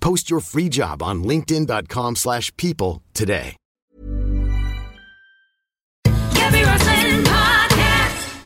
Post your free job on linkedin.com/people slash people today. Gabby Roslin Podcast.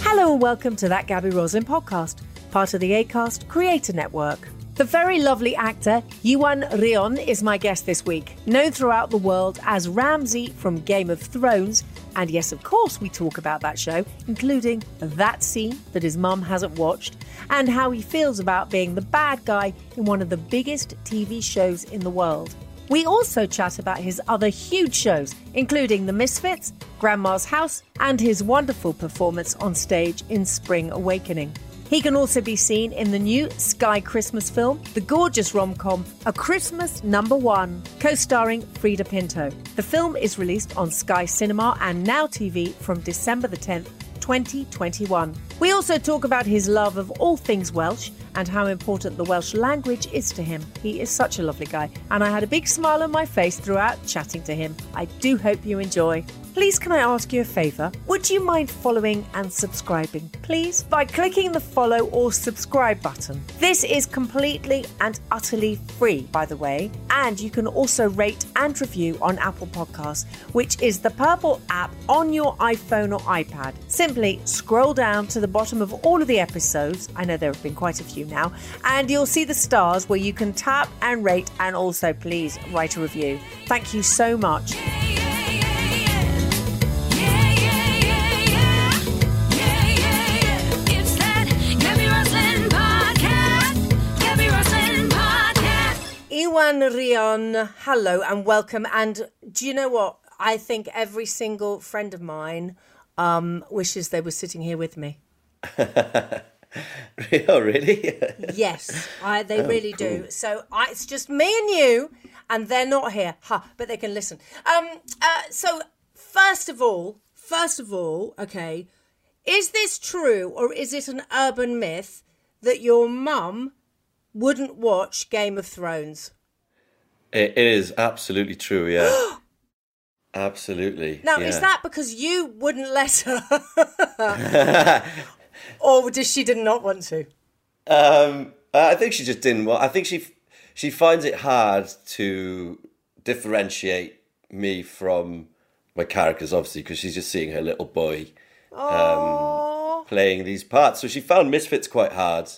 Hello and welcome to that Gabby Roslin podcast, part of the ACAST Creator Network. The very lovely actor Iwan Rheon is my guest this week, known throughout the world as Ramsay from Game of Thrones. And yes, of course, we talk about that show, including that scene that his mum hasn't watched, and how he feels about being the bad guy in one of the biggest TV shows in the world. We also chat about his other huge shows, including The Misfits, Grandma's House, and his wonderful performance on stage in Spring Awakening. He can also be seen in the new Sky Christmas film, the gorgeous rom com A Christmas Number One, co starring Freida Pinto. The film is released on Sky Cinema and Now TV from December the 10th, 2021. We also talk about his love of all things Welsh and how important the Welsh language is to him. He is such a lovely guy, and I had a big smile on my face throughout chatting to him. I do hope you enjoy. Please, can I ask you a favour? Would you mind following and subscribing, please, by clicking the follow or subscribe button? This is completely and utterly free, by the way, and you can also rate and review on Apple Podcasts, which is the purple app on your iPhone or iPad. Simply scroll down to the bottom of all of the episodes. I know there have been quite a few now, and you'll see the stars where you can tap and rate and also please write a review. Thank you so much. Iwan Rheon, hello and welcome. And do you know what? I think every single friend of mine um, wishes they were sitting here with me. oh, really? Yes, I, they really do. So I, it's just me and you, and they're not here. Ha! But they can listen. Um. Uh, so first of all, first of all, okay, is this true or is it an urban myth that your mum wouldn't watch Game of Thrones? It, it is absolutely true, yeah. absolutely. Now, yeah. is that because you wouldn't let her, or does she did not want to? Um, I think she just didn't want. I think she she finds it hard to differentiate me from my characters, obviously, because she's just seeing her little boy um, playing these parts. So she found Misfits quite hard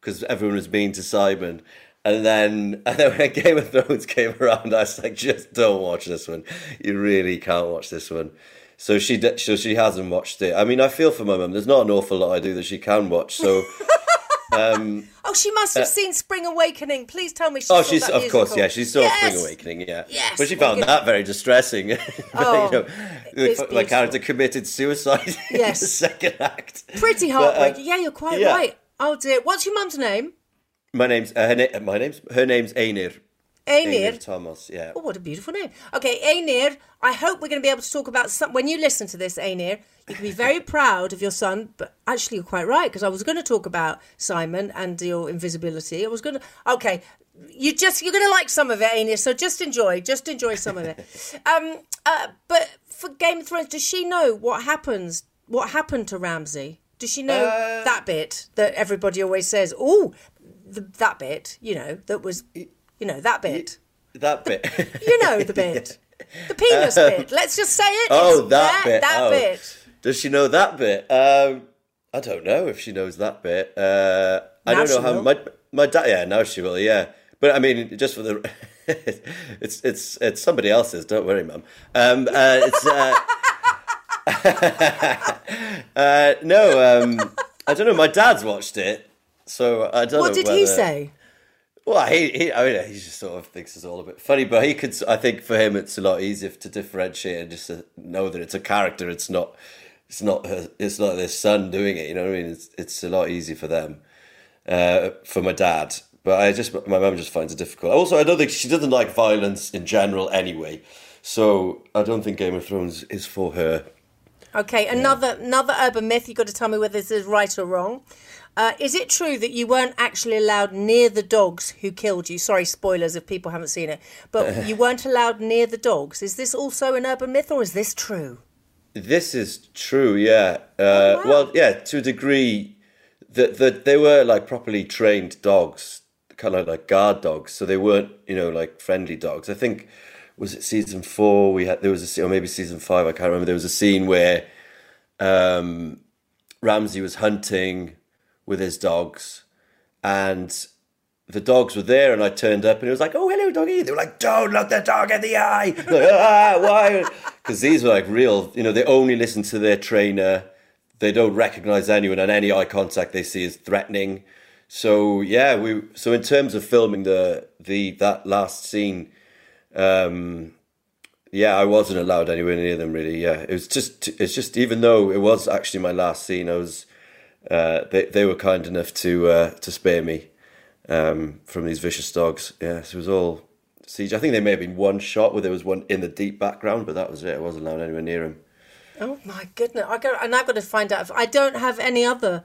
because everyone was mean to Simon. And then, and then when Game of Thrones came around, I was like, just don't watch this one. You really can't watch this one. So she, so she hasn't watched it. I mean, I feel for my mum. There's not an awful lot I do that she can watch. So, Oh, she must have seen Spring Awakening. Please tell me she Uh, oh, saw she's of course, yeah, she saw Yes! Spring Awakening, yeah. Yes, but she found that very distressing. Oh, you know, it's my beautiful. character committed suicide in Yes. the second act. Pretty But, uh, heartbreaking. yeah, you're quite yeah. right. Oh dear. What's your mum's name? My name's uh, her na- my name's her name's Ainir. Ainir. Thomas. Yeah. Oh, what a beautiful name. Okay, Ainir, I hope we're going to be able to talk about some. When you listen to this, Ainir, you can be very proud of your son, but actually, you're quite right, because I was going to talk about Simon and your invisibility. I was going to. Okay. You just you're gonna like some of it, Ainir. So just enjoy, just enjoy some of it. Um, uh, but for Game of Thrones, does she know what happens? What happened to Ramsay? Does she know Uh, that bit that everybody always says? Oh, that bit. You know that was. You know that bit. That bit. You know the bit. The penis bit. Let's just say it. oh, It's that bit. That oh. bit. Does she know that bit? Um, I don't know if she knows that bit. Uh, I don't know how will. my my dad. Yeah, now she will. Yeah, but I mean, just for the it's it's it's somebody else's. Don't worry, mum. Um, uh, it's uh, uh, no. Um, I don't know. My dad's watched it, so I don't know. What did he say? Well, he, he I mean, he just sort of thinks it's all a bit funny, but he could. I think for him, it's a lot easier to differentiate and just to know that it's a character. It's not. It's not. Her, it's not their son doing it. You know what I mean? It's it's a lot easier for them. Uh, for my dad, but I just my mum just finds it difficult. Also, I don't think she doesn't like violence in general anyway. So I don't think Game of Thrones is for her. Okay, another another urban myth. You've got to tell me whether this is right or wrong. Uh, is it true that you weren't actually allowed near the dogs who killed you? Sorry, spoilers if people haven't seen it. But you weren't allowed near the dogs. Is this also an urban myth or is this true? This is true, yeah. Uh, wow. Well, yeah, to a degree, that that they were like properly trained dogs, kind of like guard dogs. So they weren't, you know, like friendly dogs. I think was it season four? We had there was a scene, or maybe season five. I can't remember. There was a scene where um, Ramsay was hunting with his dogs, and the dogs were there, and I turned up, and it was like, "Oh, hello, doggy." They were like, "Don't look the dog in the eye." Like, ah, why? Because these were like real. You know, they only listen to their trainer. They don't recognize anyone, and any eye contact they see is threatening. So yeah, we. So in terms of filming the the that last scene, um, yeah, I wasn't allowed anywhere near them. Really, yeah, it was just. It's just even though it was actually my last scene, I was. Uh, they they were kind enough to uh, to spare me um, from these vicious dogs. Yes, it was all siege. I think there may have been one shot where there was one in the deep background, but that was it. I wasn't allowed anywhere near him. Oh my goodness! I got and I've got to find out. If, I don't have any other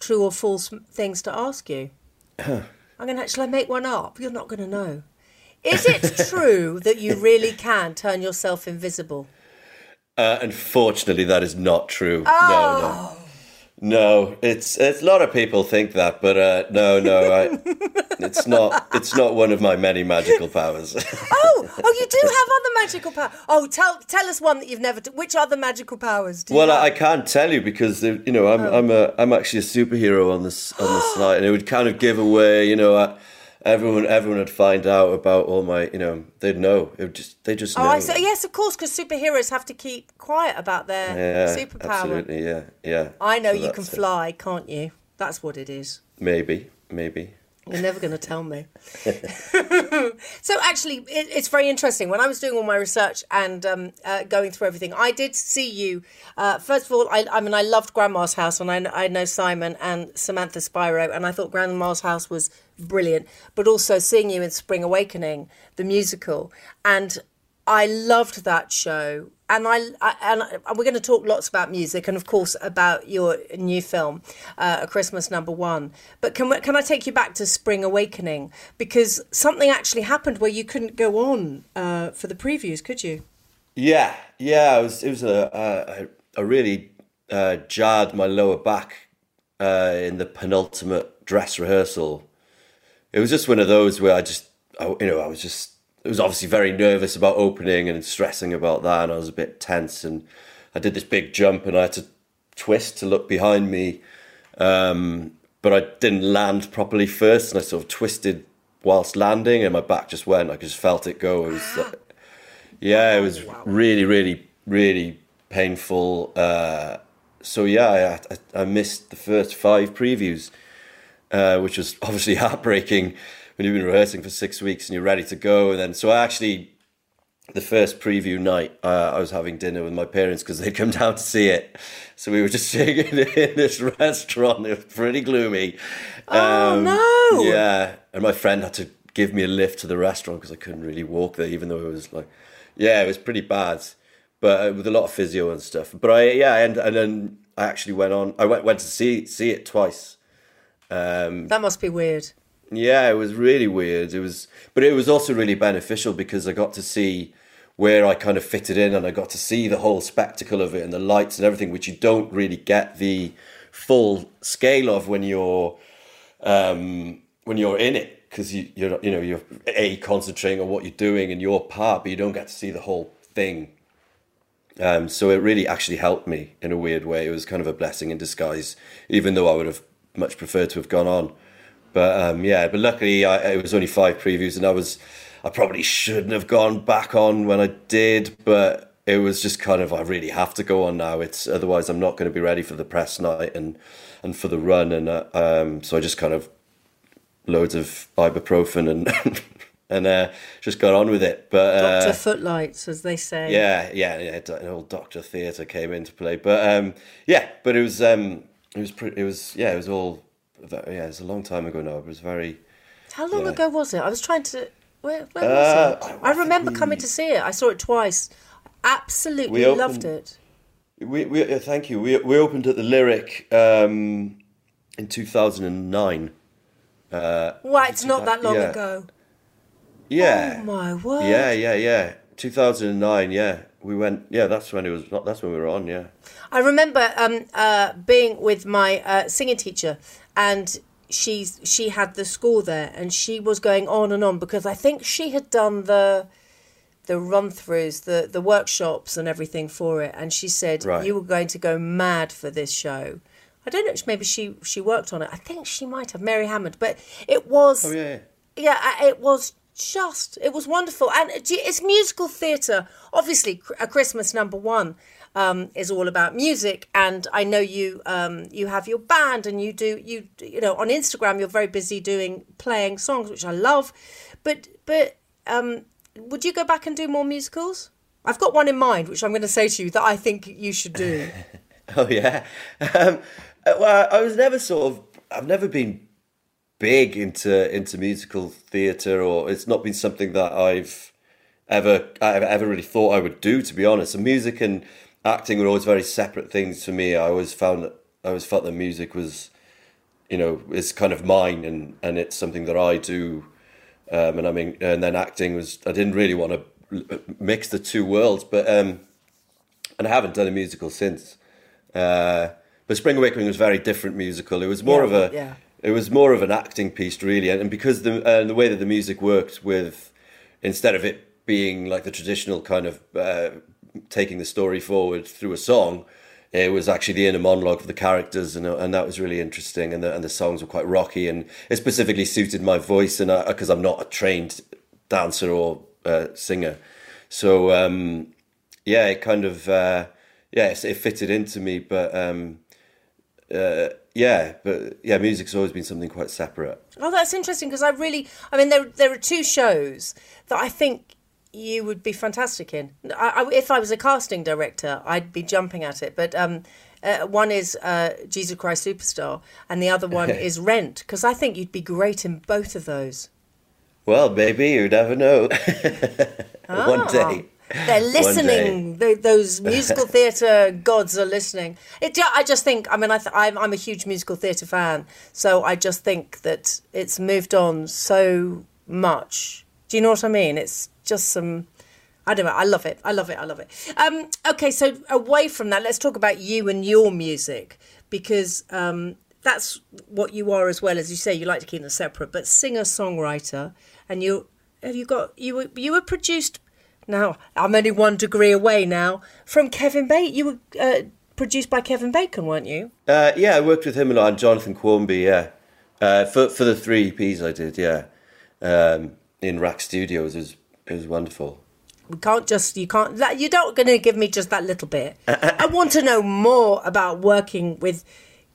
true or false things to ask you. I'm gonna. Shall I make one up? You're not gonna know. Is it true that you really can turn yourself invisible? Uh, unfortunately, that is not true. No, no. No, it's it's a lot of people think that, but uh, no, no, I, it's not. It's not one of my many magical powers. Oh, oh, you do have other magical powers. Oh, tell tell us one that you've never. T- which other magical powers do you well, have? I can't tell you because you know I'm I'm a I'm actually a superhero on this on this slide, and it would kind of give away. You know, uh, everyone everyone would find out about all my. You know, they'd know. It would just they just Oh, know. I see. Yes, of course, because superheroes have to keep quiet about their Yeah, superpower. absolutely. Yeah, yeah. I know So you can that's it. fly, can't you? That's what it is. Maybe, maybe. You're never going to tell me. so actually, it, it's very interesting. When I was doing all my research and um, uh, going through everything, I did see you. Uh, first of all, I, I mean, I loved Grandma's House, and I, I know Simon and Samantha Spiro, and I thought Grandma's House was brilliant. But also seeing you in Spring Awakening, the musical, and I loved that show. And I, I and I- we're going to talk lots about music and of course about your new film, uh, Christmas Number One. But can can I take you back to Spring Awakening because something actually happened where you couldn't go on uh, for the previews, could you? Yeah, yeah. It was it was a a, a really uh, jarred my lower back uh, in the penultimate dress rehearsal. It was just one of those where I just I, you know I was just it was obviously very nervous about opening and stressing about that, and I was a bit tense. And I did this big jump, and I had to twist to look behind me, um, but I didn't land properly first, and I sort of twisted whilst landing, and my back just went. I just felt it go. It was. uh, yeah, it was really, really, really painful. Uh, so yeah, I, I, I missed the first five previews, uh, which was obviously heartbreaking when you've been rehearsing for six weeks and you're ready to go. And then, so I actually, the first preview night, uh, I was having dinner with my parents because they'd come down to see it. So we were just sitting in, this restaurant. It was pretty gloomy. Oh, Um, no. Yeah, and my friend had to give me a lift to the restaurant because I couldn't really walk there, even though it was like, yeah, it was pretty bad, but uh, with a lot of physio and stuff. But I, yeah, and and then I actually went on. I went went to see see it twice. That must be weird. Yeah, it was really weird. It was, but it was also really beneficial because I got to see where I kind of fitted in, and I got to see the whole spectacle of it and the lights and everything, which you don't really get the full scale of when you're um, when you're in it because you you're you know you're a concentrating on what you're doing and your part, but you don't get to see the whole thing. Um, so it really actually helped me in a weird way. It was kind of a blessing in disguise, even though I would have much preferred to have gone on. But um, yeah, but luckily I, it was only five previews, and I was I probably shouldn't have gone back on when I did, but it was just kind of I really have to go on now. It's otherwise I'm not going to be ready for the press night and and for the run, and uh, um, so I just kind of loads of ibuprofen and and uh, just got on with it. But uh, Doctor Footlights, as they say. yeah, yeah, yeah. An old Doctor Theatre came into play, but um, yeah, but it was um, it was pretty, it was yeah, it was all yeah, it was a long time ago now. It was very How long Yeah. ago was it? I was trying to. Where, where Uh, was it? I- I, remember think coming to see it. I saw it twice. Absolutely opened- loved it. We, we uh, thank you. We we opened at the Lyric um, in two thousand and nine. Uh, Well, it's not that long yeah. ago. Yeah. Oh my word. Yeah, yeah, yeah. Two thousand and nine. Yeah, we went. Yeah, that's when it was. That's when we were on. Yeah. I remember um, uh, being with my uh, singing teacher, and she's she had the school there, and she was going on and on because I think she had done the the run throughs, the the workshops, and everything for it. And she said Right. you were going to go mad for this show. I don't know. Maybe she she worked on it. I think she might have Mary Hammond, but it was Oh yeah. yeah, I- it was just it was wonderful, and it's musical theatre. Obviously, a Christmas number one um, is all about music, and I know you um, you have your band, and you do you you know on Instagram you're very busy doing playing songs, which I love. But but um, would you go back and do more musicals? I've got one in mind, which I'm going to say to you that I think you should do. Oh yeah. Um, uh, well, I was never sort of. I've never been big into into musical theatre, or it's not been something that I've ever I've ever really thought I would do. To be honest, and music and acting were always very separate things for me. I always found that I always felt that music was, you know, is kind of mine, and and it's something that I do. Um, and I mean, and then acting was. I didn't really want to mix the two worlds, but um, and I haven't done a musical since. Uh, but Spring Awakening was a very different musical. It was more Yeah, of a, yeah. It was more of an acting piece, really, and, and because the and the way that the music worked with, instead of it being like the traditional kind of uh, taking the story forward through a song, it was actually the inner monologue of the characters, and and that was really interesting. And the and the songs were quite rocky, and it specifically suited my voice, and because I'm not a trained dancer or uh, singer, so um, yeah, it kind of uh, yeah, it's- it fitted into me, but um, uh, yeah, but yeah, music's always been something quite separate. Oh, that's interesting because I really, I mean, there there are two shows that I think you would be fantastic in. I, I, if I was a casting director, I'd be jumping at it. But um, uh, one is uh, Jesus Christ Superstar, and the other one is Rent, because I think you'd be great in both of those. Well, maybe you'd never know. One day. They're listening. Th those musical theatre gods are listening. It, I just think. I mean, I th- I'm, I'm a huge musical theatre fan, so I just think that it's moved on so much. Do you know what I mean? It's just some. I don't know. I love it. I love it. I love it. Um, okay, so away from that, let's talk about you and your music because um, that's what you are as well. As you say, you like to keep them separate, but singer songwriter, and you have you got you were you were produced. Now I'm only one degree away now from Kevin Bacon. You were uh, produced by Kevin Bacon, weren't you? Uh, yeah, I worked with him a lot, and Jonathan Quarmby, yeah. Uh, for for the three EPs I did, yeah. Um, in RAK Studios, it was, it was wonderful. We can't just you can't you're not going to give me just that little bit. I want to know more about working with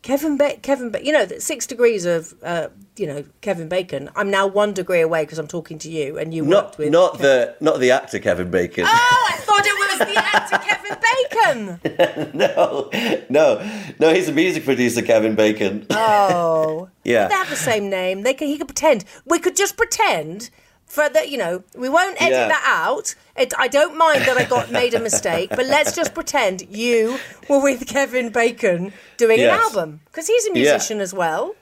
Kevin ba- Kevin ba- you know the 6 degrees of uh, you know Kevin Bacon. I'm now 1 degree away because I'm talking to you and you worked Not with not the not the actor Kevin Bacon. Oh, I thought it was the actor Kevin Bacon. no, no, no. He's a music producer, Kevin Bacon. Oh. Yeah. They have the same name. They can he could pretend. We could just pretend for that, you know, we won't edit Yeah. that out. It, I don't mind that I got made a mistake, but let's just pretend you were with Kevin Bacon doing Yes. an album because he's a musician as well.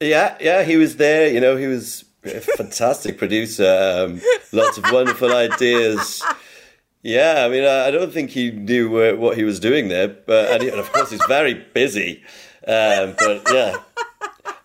Yeah, yeah, he was there. You know, he was a fantastic producer. Um, lots of wonderful ideas. Yeah, I mean, I, I don't think he knew uh, what he was doing there, but and, he- and of course he's very busy. Um, but yeah,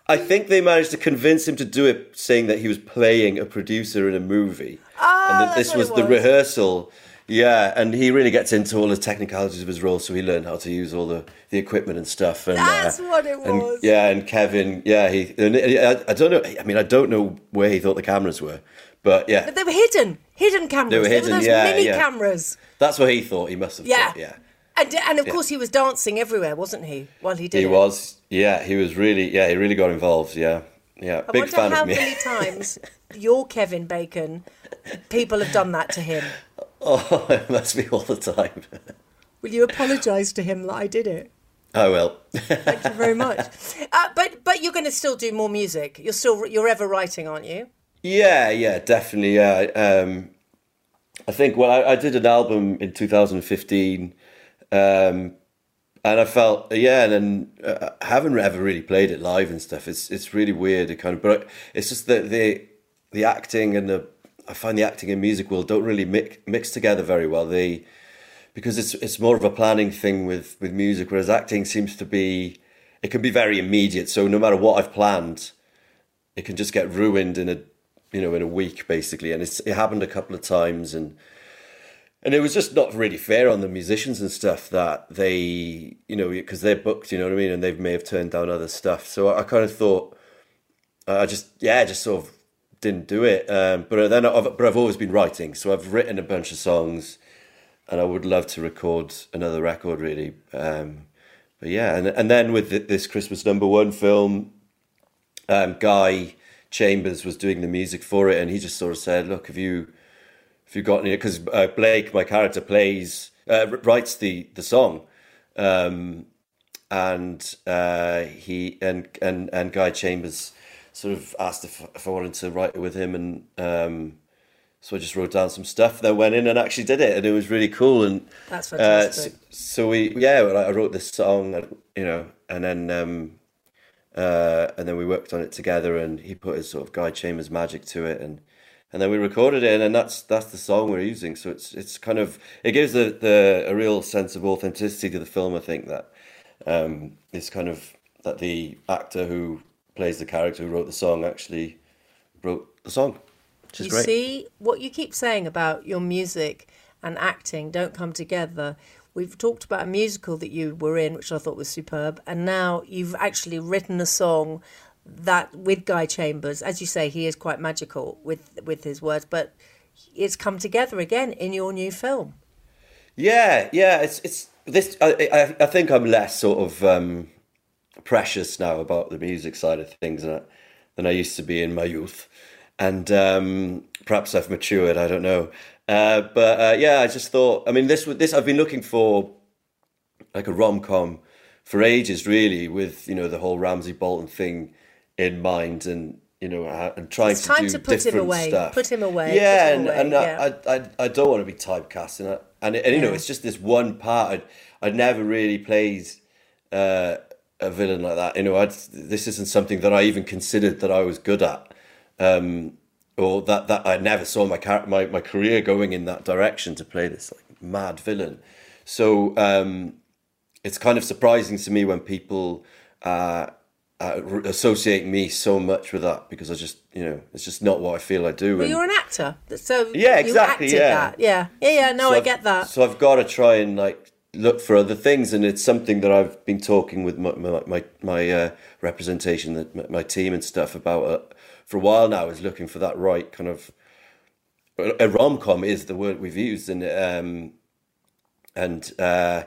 I think they managed to convince him to do it, saying that he was playing a producer in a movie, Oh, and that this what was the rehearsal. Yeah, and he really gets into all the technicalities of his role, so he learned how to use all the, the equipment and stuff. And, That's uh, what it and- was. yeah, and Kevin, yeah, he. And I, I don't know. I mean, I don't know where he thought the cameras were, But yeah, But they were hidden, hidden cameras. They were hidden, those yeah, mini yeah. cameras. that's what he thought. He must have Yeah. thought. Yeah. And, and of Yeah. course, he was dancing everywhere, wasn't he? While he did He it. was. Yeah, he was really. Yeah, he really got involved. Yeah, yeah. I Big fan how of me. many times your Kevin Bacon people have done that to him. oh, it must be all the time. Will you apologise to him that I did it? I will. Thank you very much. Uh, but but you're going to still do more music. You're still you're ever writing, aren't you? Yeah, yeah, definitely. Yeah, um, I think. Well, I, I did an album in 2015, um, and I felt yeah, and then uh, haven't ever really played it live and stuff. It's it's really weird. It kind of, but it's just that the the acting and the I find the acting and music world don't really mix mix together very well. They because it's it's more of a planning thing with with music, whereas acting seems to be it can be very immediate. So no matter what I've planned, it can just get ruined in a you know in a week basically and it's it happened a couple of times and and it was just not really fair on the musicians and stuff that they you know because they're booked you know what i mean? And they may have turned down other stuff. So i, I kind of thought i just yeah just sort of didn't do it. Um, but then I've, but i've always been writing. So i've written a bunch of songs and i would love to record another record really. Um, but yeah and, and then with th- this christmas number one film um, Guy Chambers was doing the music for it, and he just sort of said, "Look, have you, have you've got any?" Because uh, Blake, my character, plays, uh, writes the the song, um, and uh, he and and and Guy Chambers sort of asked if if I wanted to write it with him, and um, so I just wrote down some stuff, then went in and actually did it, and it was really cool. And That's uh, fantastic. so, so we, yeah, I wrote this song, you know, and then. Um, uh, and then we worked on it together, and he put his sort of Guy Chambers magic to it, and and then we recorded it, and that's that's the song we're using. So it's it's kind of it gives the, the a real sense of authenticity to the film. I think that um, it's kind of that the actor who plays the character who wrote the song actually wrote the song, which is you great. see what you keep saying about your music and acting don't come together. We've talked about a musical that you were in, which I thought was superb, and now you've actually written a song that with Guy Chambers, as you say, he is quite magical with with his words, but it's come together again in your new film. Yeah, yeah. It's it's this. I I, I think I'm less sort of um, precious now about the music side of things than I, than I used to be in my youth, and um, perhaps I've matured. I don't know. Uh, but uh, yeah, I just thought. I mean, this this I've been looking for like a rom com for ages, really, with you know the whole Ramsay Bolton thing in mind, and you know, and trying It's to time do to put him different away, stuff. put him away, Yeah, him and, away, and yeah. I, I I don't want to be typecast, and and, and you know, it's just this one part. I'd, I'd never really played uh, a villain like that. You know, I'd, this isn't something that I even considered that I was good at, um, or that that I never saw my car- my my career going in that direction to play this like mad villain. So um, it's kind of surprising to me when people uh, uh, associate me so much with that because I just you know it's just not what I feel I do. But and- you're an actor, so Yeah, exactly, yeah. that. Yeah, yeah, yeah. No, So I I've- get that. So I've got to try and like look for other things, and it's something that I've been talking with my my my, my uh, representation, that my, my team and stuff about uh, for a while now. Is looking for that right kind of a rom com is the word we've used, and um, and uh,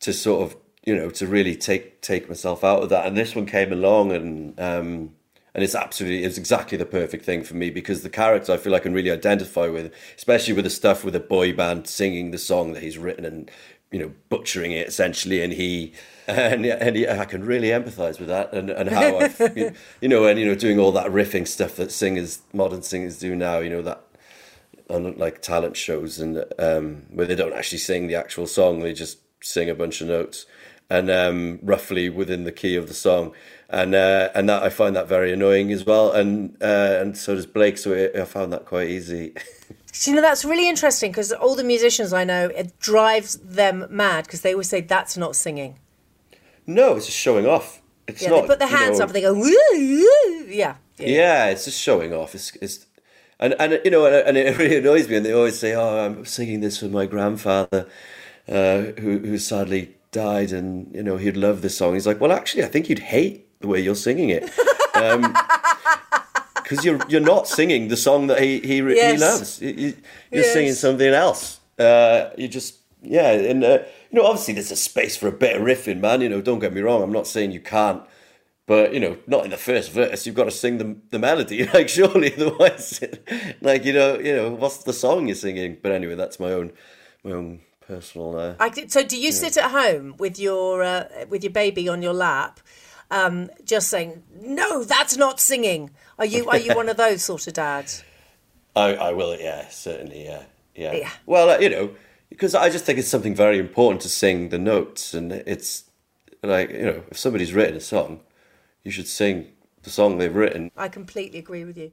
to sort of you know to really take take myself out of that. And this one came along, and um, and it's absolutely it's exactly the perfect thing for me because the character I feel I can really identify with, especially with the stuff with a boy band singing the song that he's written and you know butchering it essentially, and he. And, and he, I can really empathise with that, and, and how I've, you know, and you know, doing all that riffing stuff that singers, modern singers do now. You know that on like talent shows and um, where they don't actually sing the actual song, they just sing a bunch of notes and um, roughly within the key of the song, and uh, and that I find that very annoying as well, and uh, and so does Blake. So I I found that quite easy. You know, that's really interesting because all the musicians I know, it drives them mad because they always say that's not singing. no, it's just showing off. It's Yeah, not. they put their you hands know- up and they go, woo, woo. Yeah, yeah. Yeah, it's just showing off. It's, it's and and you know, and, and it really annoys me. And they always say, "Oh, I'm singing this for my grandfather, uh, who who sadly died, and you know he'd love this song." He's like, "Well, actually, I think you'd hate the way you're singing it." Um, because you're you're not singing the song that he he, Yes. he loves. You, you're Yes. singing something else. Uh, you just yeah, and uh, you know obviously there's a space for a bit of riffing, man. You know, don't get me wrong. I'm not saying you can't. But you know, not in the first verse. You've got to sing the the melody, like surely. Otherwise, like you know, you know, what's the song you're singing? But anyway, that's my own, my own personal. Uh, I did, so do you sit at home with your uh, with your baby on your lap, um, just saying no, that's not singing? Are you are you one of those sort of dads? I, I will, yeah, certainly, yeah, yeah. Yeah. Well, uh, you know, because I just think it's something very important to sing the notes, and it's like you know, if somebody's written a song, you should sing the song they've written. I completely agree with you.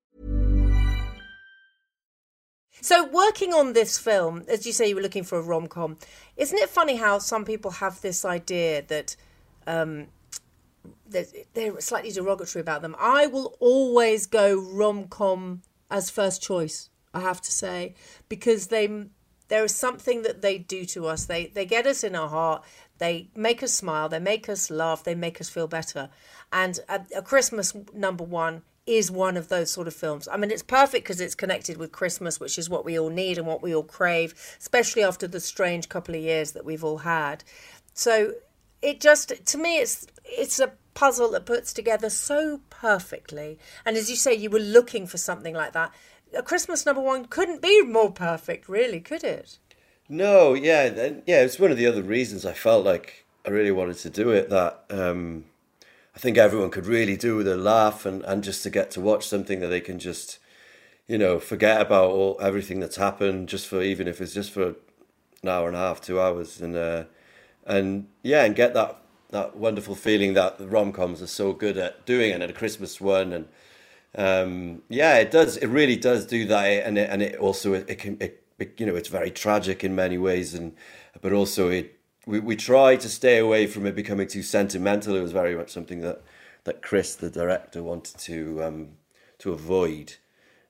So, working on this film, as you say, you were looking for a rom com. Isn't it funny how some people have this idea that um, that they're slightly derogatory about them? I will always go rom com as first choice. I have to say because they there is something that they do to us. They they get us in our heart. They make us smile. They make us laugh. They make us feel better. And a, a Christmas number one is one of those sort of films. I mean, it's perfect because it's connected with Christmas, which is what we all need and what we all crave, especially after the strange couple of years that we've all had. So it just to me it's it's a puzzle that puts together so perfectly. And as you say, you were looking for something like that. A Christmas number one couldn't be more perfect, really, could it? No, yeah, yeah. It's one of the other reasons I felt like I really wanted to do it. That um, I think everyone could really do with a laugh and, and just to get to watch something that they can just, you know, forget about all everything that's happened, just for even if it's just for an hour and a half, two hours, and uh, and yeah, and get that that wonderful feeling that the rom coms are so good at doing, and at a Christmas one, and um, yeah, it does. It really does do that, and it, and it also it, it can it, it you know it's very tragic in many ways, and but also it we we try to stay away from it becoming too sentimental. It was very much something that that Chris, the director, wanted to um, to avoid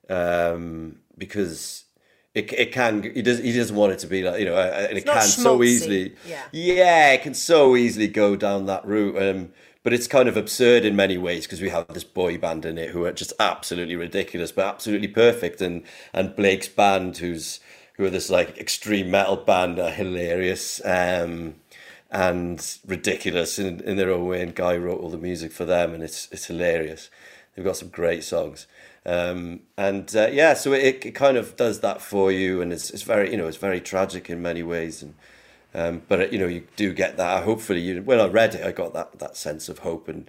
um, because. It, it can he does he doesn't want it to be like you know and it can so easily yeah. yeah, it can so easily go down that route. Um, but it's kind of absurd in many ways because we have this boy band in it who are just absolutely ridiculous, but absolutely perfect. And and Blake's band, who's who are this like extreme metal band, are hilarious um, and ridiculous in, in their own way. And Guy wrote all the music for them, and it's it's hilarious. They've got some great songs. Um, and uh, yeah, so it, it kind of does that for you, and it's it's very you know it's very tragic in many ways, and um, but you know you do get that. Hopefully, you when I read it, I got that that sense of hope and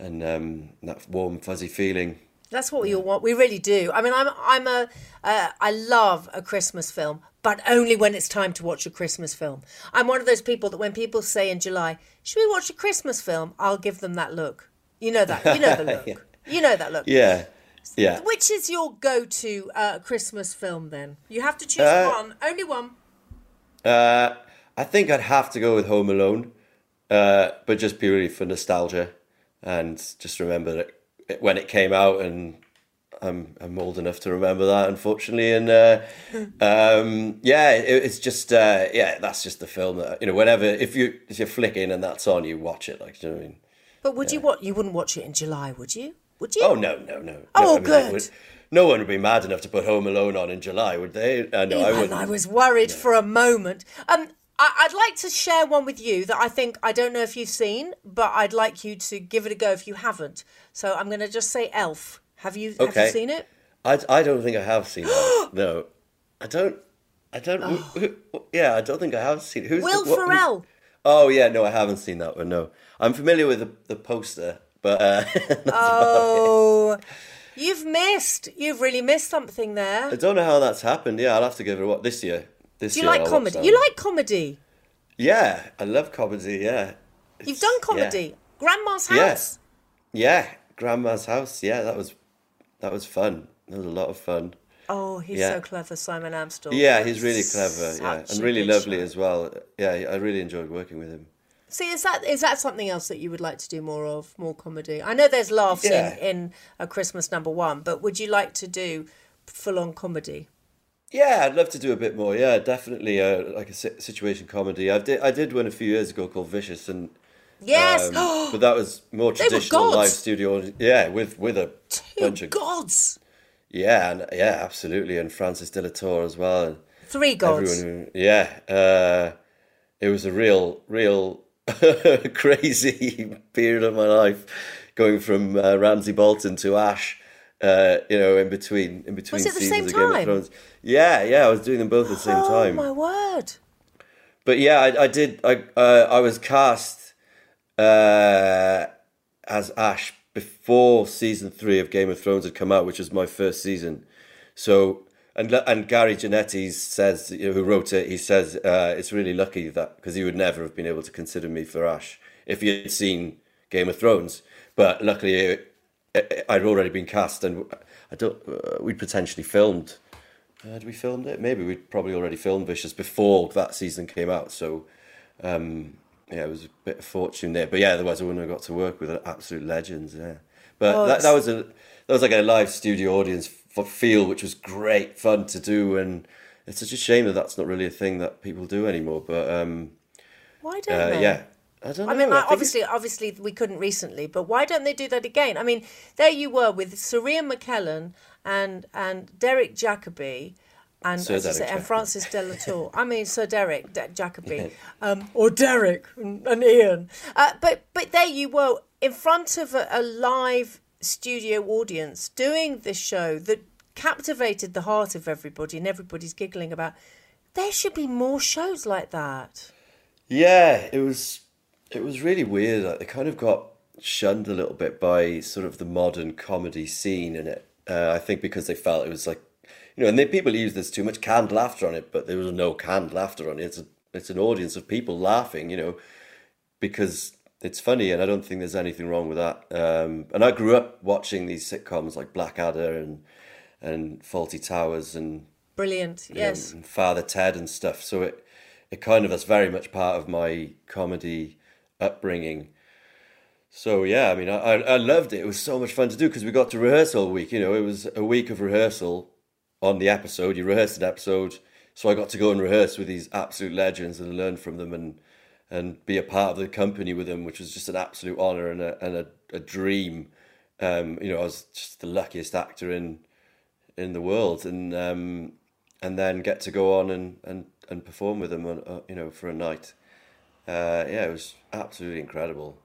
and um, that warm fuzzy feeling. That's what we all want. We really do. I mean, I'm I'm a uh, I love a Christmas film, but only when it's time to watch a Christmas film. I'm one of those people that when people say in July, "Should we watch a Christmas film?" I'll give them that look. You know that. You know the look. Yeah. You know that look. Yeah, yeah. Which is your go-to uh, Christmas film? Then you have to choose Uh, one. Only one. Uh, I think I'd have to go with Home Alone, uh, but just purely for nostalgia. and just remember that when it came out, and I'm I'm old enough to remember that, unfortunately, and uh, um, yeah, it, it's just uh, yeah, that's just the film that you know. Whenever if you if you're flicking and that's on, you watch it. Like, do you know what I mean? But would you what? You wouldn't watch it in July, would you? Would you? Oh no, no, no. Oh, no, I mean, good. would- no one would be mad enough to put Home Alone on in July, would they? Uh, no, I Even wouldn't. I was worried for a moment. Um, I, I'd like to share one with you that I think I don't know if you've seen, but I'd like you to give it a go if you haven't. So I'm going to just say Elf. Have you have you seen it? I, I don't think I have seen it. no, I don't. I don't. who- who- yeah, I don't think I have seen. Who's Oh. Will the, what- who- Ferrell. Oh yeah, no, I haven't seen that one. No, I'm familiar with the, the poster, but uh, Oh, you've missed. You've really missed something there. I don't know how that's happened. Yeah, I'll have to give it a watch this year. This Do you like I'll comedy? You like comedy. Yeah, I love comedy. Yeah, You've done comedy. Grandma's Yeah. house. yeah. Grandma's house. Yeah, that was that was fun. That was a lot of fun. Oh, he's Yeah. so clever, Simon Amstell. Yeah, he's really clever. Yeah, and really lovely show. as well. Yeah, I really enjoyed working with him. See, is that is that something else that you would like to do more of, more comedy? I know there's laughs Yeah. in, in a Christmas number one, but would you like to do full on comedy? Yeah, I'd love to do a bit more. Yeah, definitely, uh, like a situation comedy. I did, I did one a few years ago called Vicious, and Yes, um, but that was more traditional live studio. Yeah, with with a two bunch of gods, yeah, and yeah, absolutely, and Frances de la Tour as well. And three gods. everyone, yeah, uh, it was a real, real crazy period of my life, going from uh, Ramsay Bolton to Ash. Uh, you know, in between, in between Was it the seasons same of Game time? of Thrones. Yeah, yeah, I was doing them both at the same oh time. my word! But yeah, I, I did. I uh, I was cast uh, as Ash before season three of Game of Thrones had come out, which was my first season. So and and Gary Janetti says, you know, who wrote it, he says uh, it's really lucky that because he would never have been able to consider me for Ash if he had seen Game of Thrones. But luckily, it, I'd already been cast, and I don't. Uh, we'd potentially filmed. Uh, had we filmed it? Maybe we'd probably already filmed Vicious before that season came out. So, um, yeah, it was a bit of fortune there. But yeah, otherwise I wouldn't have got to work with absolute legends. Yeah, but Oh, that, that was a that was like a live studio audience feel, which was great fun to do. And it's such a shame that that's not really a thing that people do anymore. But um, Why don't uh, they? yeah, I don't know. I mean, I like, think obviously, obviously, we couldn't recently, but why don't they do that again? I mean, there you were with Sir Ian McKellen and and Derek Jacobi. And, Sir as Derek say, and Frances de la Tour. I mean, Sir Derek De- Jacobi, um, or Derek and, and Ian. Uh, but but there you were in front of a, a live studio audience doing this show that captivated the heart of everybody, and everybody's giggling about. There should be more shows like that. Yeah, it was it was really weird. Like, they kind of got shunned a little bit by sort of the modern comedy scene in it. Uh, I think because they felt it was like, you know, and they, people use this too much canned laughter on it, but there was no canned laughter on it. It's a, it's an audience of people laughing, you know, because it's funny, and I don't think there's anything wrong with that. Um, and I grew up watching these sitcoms like Blackadder and and Fawlty Towers and Brilliant, you know, yes. and Father Ted and stuff. So it it kind of was very much part of my comedy upbringing. So yeah, I mean, I I loved it. It was so much fun to do because we got to rehearse all week. You know, it was a week of rehearsal on the episode. You rehearsed an episode, so I got to go and rehearse with these absolute legends and learn from them and and be a part of the company with them, which was just an absolute honor and a and a, a dream. Um, you know, I was just the luckiest actor in in the world, and um, and then get to go on and, and, and perform with them, on, uh, you know, for a night. Uh, yeah, it was absolutely incredible.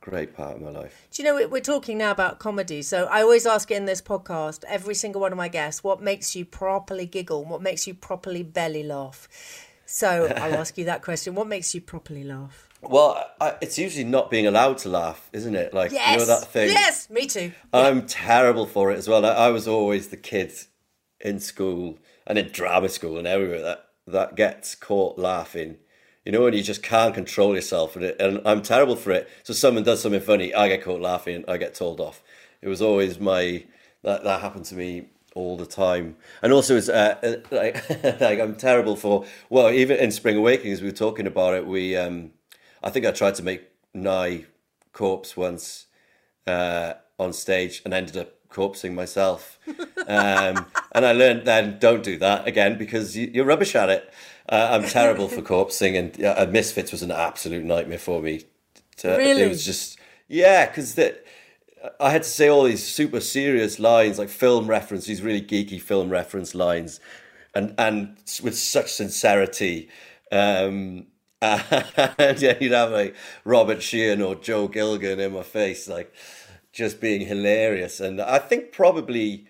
Great part of my life. Do you know we- we're talking now about comedy? So I always ask in this podcast, every single one of my guests, what makes you properly giggle? What makes you properly belly laugh? So I'll ask you that question. What makes you properly laugh? Well, I, it's usually not being allowed to laugh, isn't it? Like Yes, you know that thing. yes, me too. I'm terrible for it as well. I, I was always the kid in school and in drama school and everywhere that that gets caught laughing. You know, and you just can't control yourself, and, it, and I'm terrible for it. So someone does something funny, I get caught laughing, I get told off. It was always my that that happened to me all the time, and also it's uh, uh, like like I'm terrible for well, even in Spring Awakenings, we were talking about it. We um, I think I tried to make Nye corpse once uh, on stage and ended up corpsing myself. Um, and I learned then don't do that again because you, you're rubbish at it. Uh, I'm terrible for corpsing, and uh, Misfits was an absolute nightmare for me. To- Really? It was just yeah, because I had to say all these super serious lines, like film reference, these really geeky film reference lines, and and with such sincerity. Um, and yeah, you'd have like Robert Sheehan or Joe Gilgun in my face, like just being hilarious. And I think probably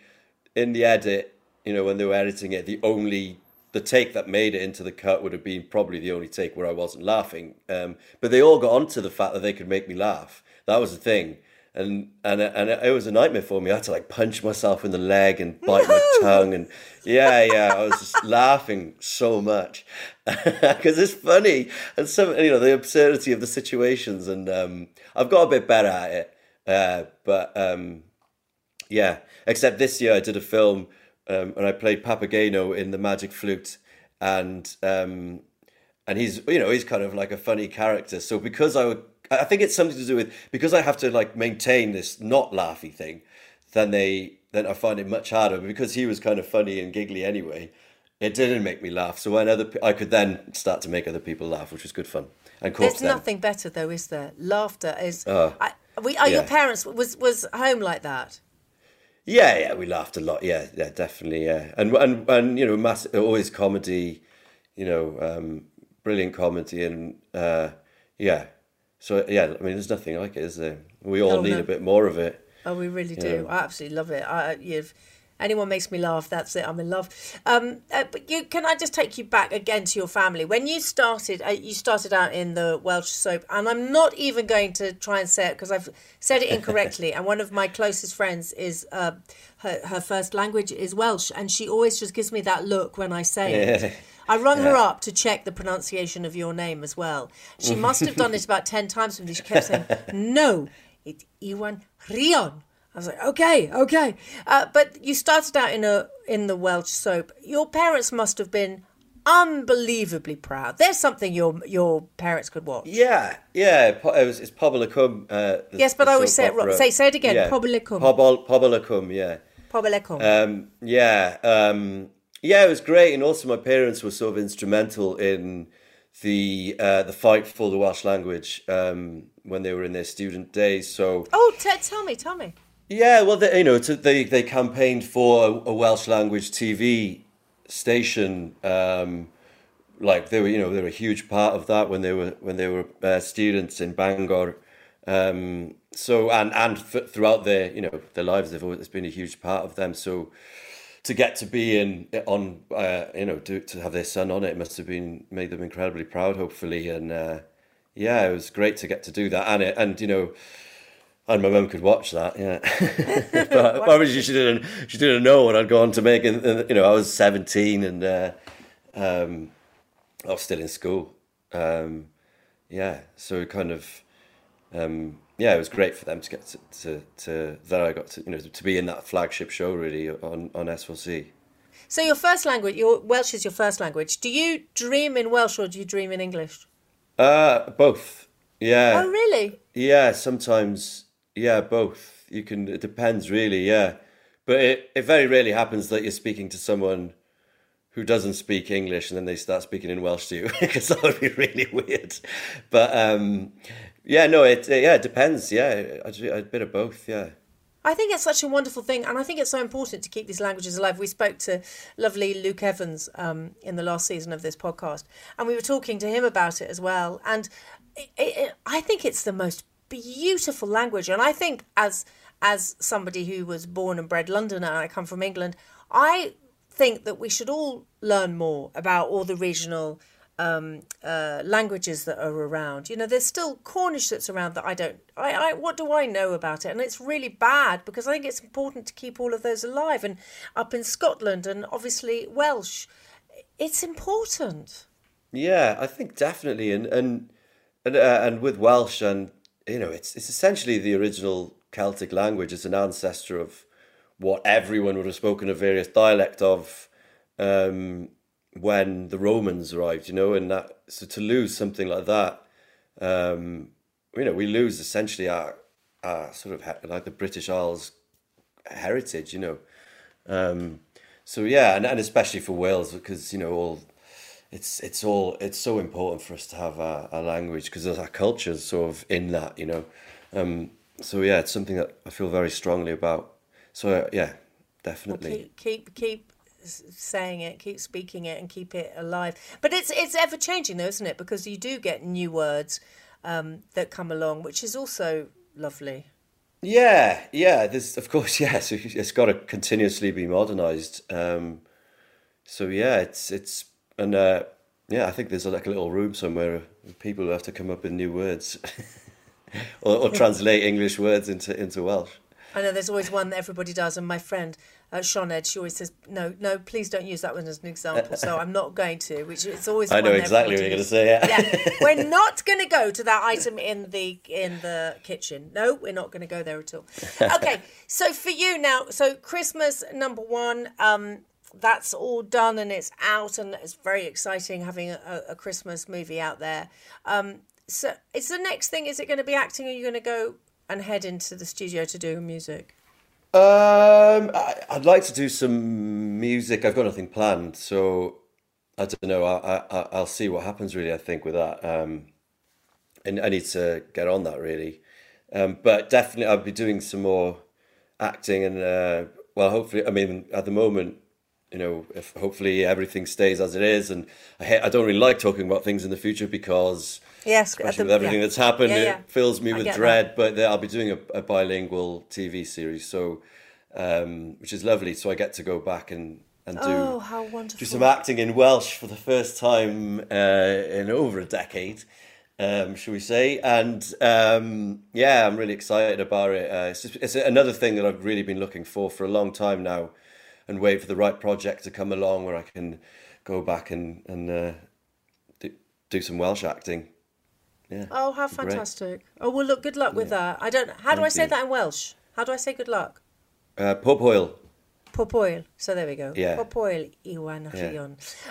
in the edit, you know, when they were editing it, the only the take that made it into the cut would have been probably the only take where I wasn't laughing. Um, but they all got onto the fact that they could make me laugh. That was the thing. And and and it was a nightmare for me. I had to like punch myself in the leg and bite my tongue, and yeah, yeah, I was just laughing so much because it's funny and some you know the absurdity of the situations. And um, I've got a bit better at it, uh, but um, yeah, except this year I did a film um, and I played Papageno in The Magic Flute, and um, and he's you know he's kind of like a funny character. So because I would, I think it's something to do with because I have to like maintain this not laughy thing, then they then I find it much harder. But because he was kind of funny and giggly anyway, it didn't make me laugh. So when other I could then start to make other people laugh, which was good fun. And There's nothing better though, is there? Laughter is. Oh, I, we, are your parents was was home like that? Yeah, yeah, we laughed a lot. Yeah, yeah, definitely. Yeah, and and and you know, mass, always comedy. You know, um, brilliant comedy, and uh, yeah. So yeah, I mean, there's nothing like it, is there? We all Oh, need no. a bit more of it. Oh, we really do. Yeah. I absolutely love it. I, you've anyone makes me laugh, that's it. I'm in love. Um, uh, but you can I just take you back again to your family when you started? Uh, you started out in the Welsh soap, and I'm not even going to try and say it because I've said it incorrectly. and one of my closest friends is uh, her her first language is Welsh, and she always just gives me that look when I say it. I rung her up to check the pronunciation of your name as well. She must have done it about 10 times with me. She kept saying, No, it's Iwan Rheon. I was like, okay, okay. Uh, but you started out in a in the Welsh soap. Your parents must have been unbelievably proud. There's something your your parents could watch. Yeah, yeah. It was, it's Cwm. Uh, the- Yes, but I always say it wrong. Say- say it again, Yeah. Pobl y Cwm. Pobl, Pobl y Cwm, yeah. Poblecom. Um, yeah, um, yeah, it was great, and also my parents were sort of instrumental in the uh, the fight for the Welsh language um, when they were in their student days. So oh, t- tell me, tell me. Yeah, well, they, you know, they they campaigned for a, a Welsh language TV station. Um, like they were, you know, they were a huge part of that when they were when they were uh, students in Bangor. Um, so and and f- throughout their you know their lives, they've always it's been a huge part of them. So to get to be in on uh, you know to to have their son on it must have been made them incredibly proud. Hopefully, and uh, yeah, it was great to get to do that. And it and you know. And my mum could watch that, yeah. but obviously she didn't. She didn't know what I'd gone to make. And and, you know, I was seventeen, and uh, um, I was still in school. Um, yeah, so it kind of, um, yeah, it was great for them to get to, to, to that I got to, you know, to be in that flagship show really on on S4C. So your first language, your Welsh is your first language. Do you dream in Welsh or do you dream in English? Uh, both. Yeah. Oh, really? Yeah, sometimes. Yeah, both. You can. It depends, really. Yeah, but it it very rarely happens that you're speaking to someone who doesn't speak English and then they start speaking in Welsh to you because that would be really weird. But um, yeah, no, it yeah it depends. Yeah, a bit of both. Yeah. I think it's such a wonderful thing, and I think it's so important to keep these languages alive. We spoke to lovely Luke Evans um, in the last season of this podcast, and we were talking to him about it as well. And it, it, I think it's the most beautiful language, and I think as as somebody who was born and bred Londoner, and I come from England, I think that we should all learn more about all the regional um, uh, languages that are around. You know, there's still Cornish that's around that I don't. I, I what do I know about it? And it's really bad because I think it's important to keep all of those alive. And up in Scotland and obviously Welsh, it's important. Yeah, I think definitely, and and and uh, and with Welsh, and you know, it's it's essentially the original Celtic language. It's an ancestor of what everyone would have spoken a various dialect of um, when the Romans arrived. You know, and that so to lose something like that, um, you know, we lose essentially our uh, sort of like the British Isles heritage, you know. Um, so yeah, and, and especially for Wales because you know all it's it's all it's so important for us to have a, a language because our culture's sort of in that, you know. Um, so yeah, it's something that I feel very strongly about. So uh, yeah, definitely. Keep keep keep saying it, keep speaking it, and keep it alive. But it's it's ever changing though, isn't it? Because you do get new words um, that come along, which is also lovely. Yeah, yeah. There's of course, yes. It's got to continuously be modernised. Um, so yeah, it's it's and uh, yeah, I think there's like a little room somewhere people who have to come up with new words or, or translate English words into into Welsh. I know there's always one that everybody does, and my friend uh, Ed she always says, "No, no, please don't use that one as an example." So I'm not going to. Which it's always. I know exactly what you're going to say. Yeah. yeah, we're not going to go to that item in the in the kitchen. No, we're not going to go there at all. Okay, so for you now, so Christmas number one, um, that's all done and it's out, and it's very exciting having a, a Christmas movie out there. Um, so, is the next thing? Is it going to be acting, or are you going to go and head into the studio to do music? Um, I, I'd like to do some music. I've got nothing planned, so I don't know. I, I I'll see what happens. Really, I think with that. Um, and I need to get on that really. Um, but definitely, I'll be doing some more acting and uh, well, hopefully. I mean, at the moment, you know, if hopefully everything stays as it is, and I ha- I don't really like talking about things in the future because Yes, especially the- with everything yeah. that's happened, Yeah, yeah. it fills me I with dread. But I'll be doing a, a bilingual TV series, so um, which is lovely. So I get to go back and and do Oh, how wonderful! do some acting in Welsh for the first time uh, in over a decade, um, shall we say? And um, yeah, I'm really excited about it. Uh, it's, just, it's another thing that I've really been looking for for a long time now, and wait for the right project to come along where I can go back and and uh, do, do some Welsh acting. Yeah. Oh, how Great. fantastic! Oh well, look, good luck with that. I don't. How do I say you. that in Welsh? How do I say good luck? Uh, Pob hwyl. Popoil. So there we go. Yeah. Popoil Iwan Yeah.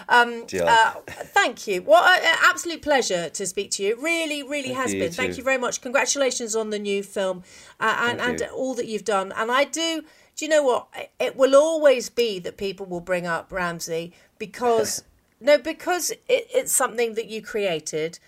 Um, uh, thank you. What an absolute pleasure to speak to you. It really, really Thank has been. you Thank you very much. Congratulations on the new film uh, and, and all that you've done. And I do. Do you know what? It will always be that people will bring up Ramsay because no, because it, it's something that you created.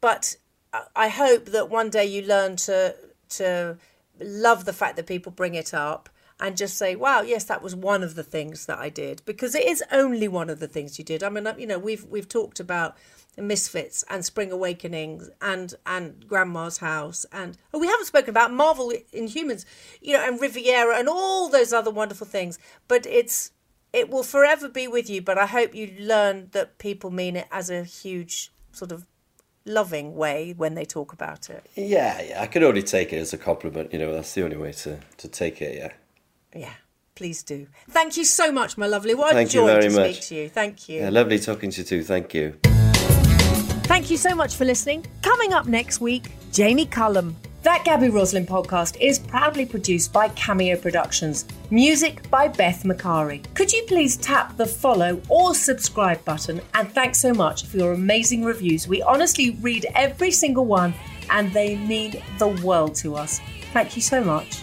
But I- I hope that one day you learn to to love the fact that people bring it up and just say, "Wow, yes, that was one of the things that I did," because it is only one of the things you did. I mean, uh, you know, we've we've talked about Misfits and Spring Awakenings and and Grandma's House and oh, we haven't spoken about Marvel Inhumans, you know, and Riviera and all those other wonderful things. But it's it will forever be with you. But I hope you learn that people mean it as a huge sort of loving way when they talk about it. Yeah, yeah. I can only take it as a compliment. You know, that's the only way to to take it. Yeah. Yeah, please do. Thank you so much, my lovely. What a Thank joy to much. speak to you. Thank you. Yeah, lovely talking to you too. Thank you. Thank you so much for listening. Coming up next week, Jamie Cullum. That Gaby Roslin podcast is proudly produced by Cameo Productions. Music by Beth Macari. Could you please tap the follow or subscribe button? And thanks so much for your amazing reviews. We honestly read every single one and they mean the world to us. Thank you so much.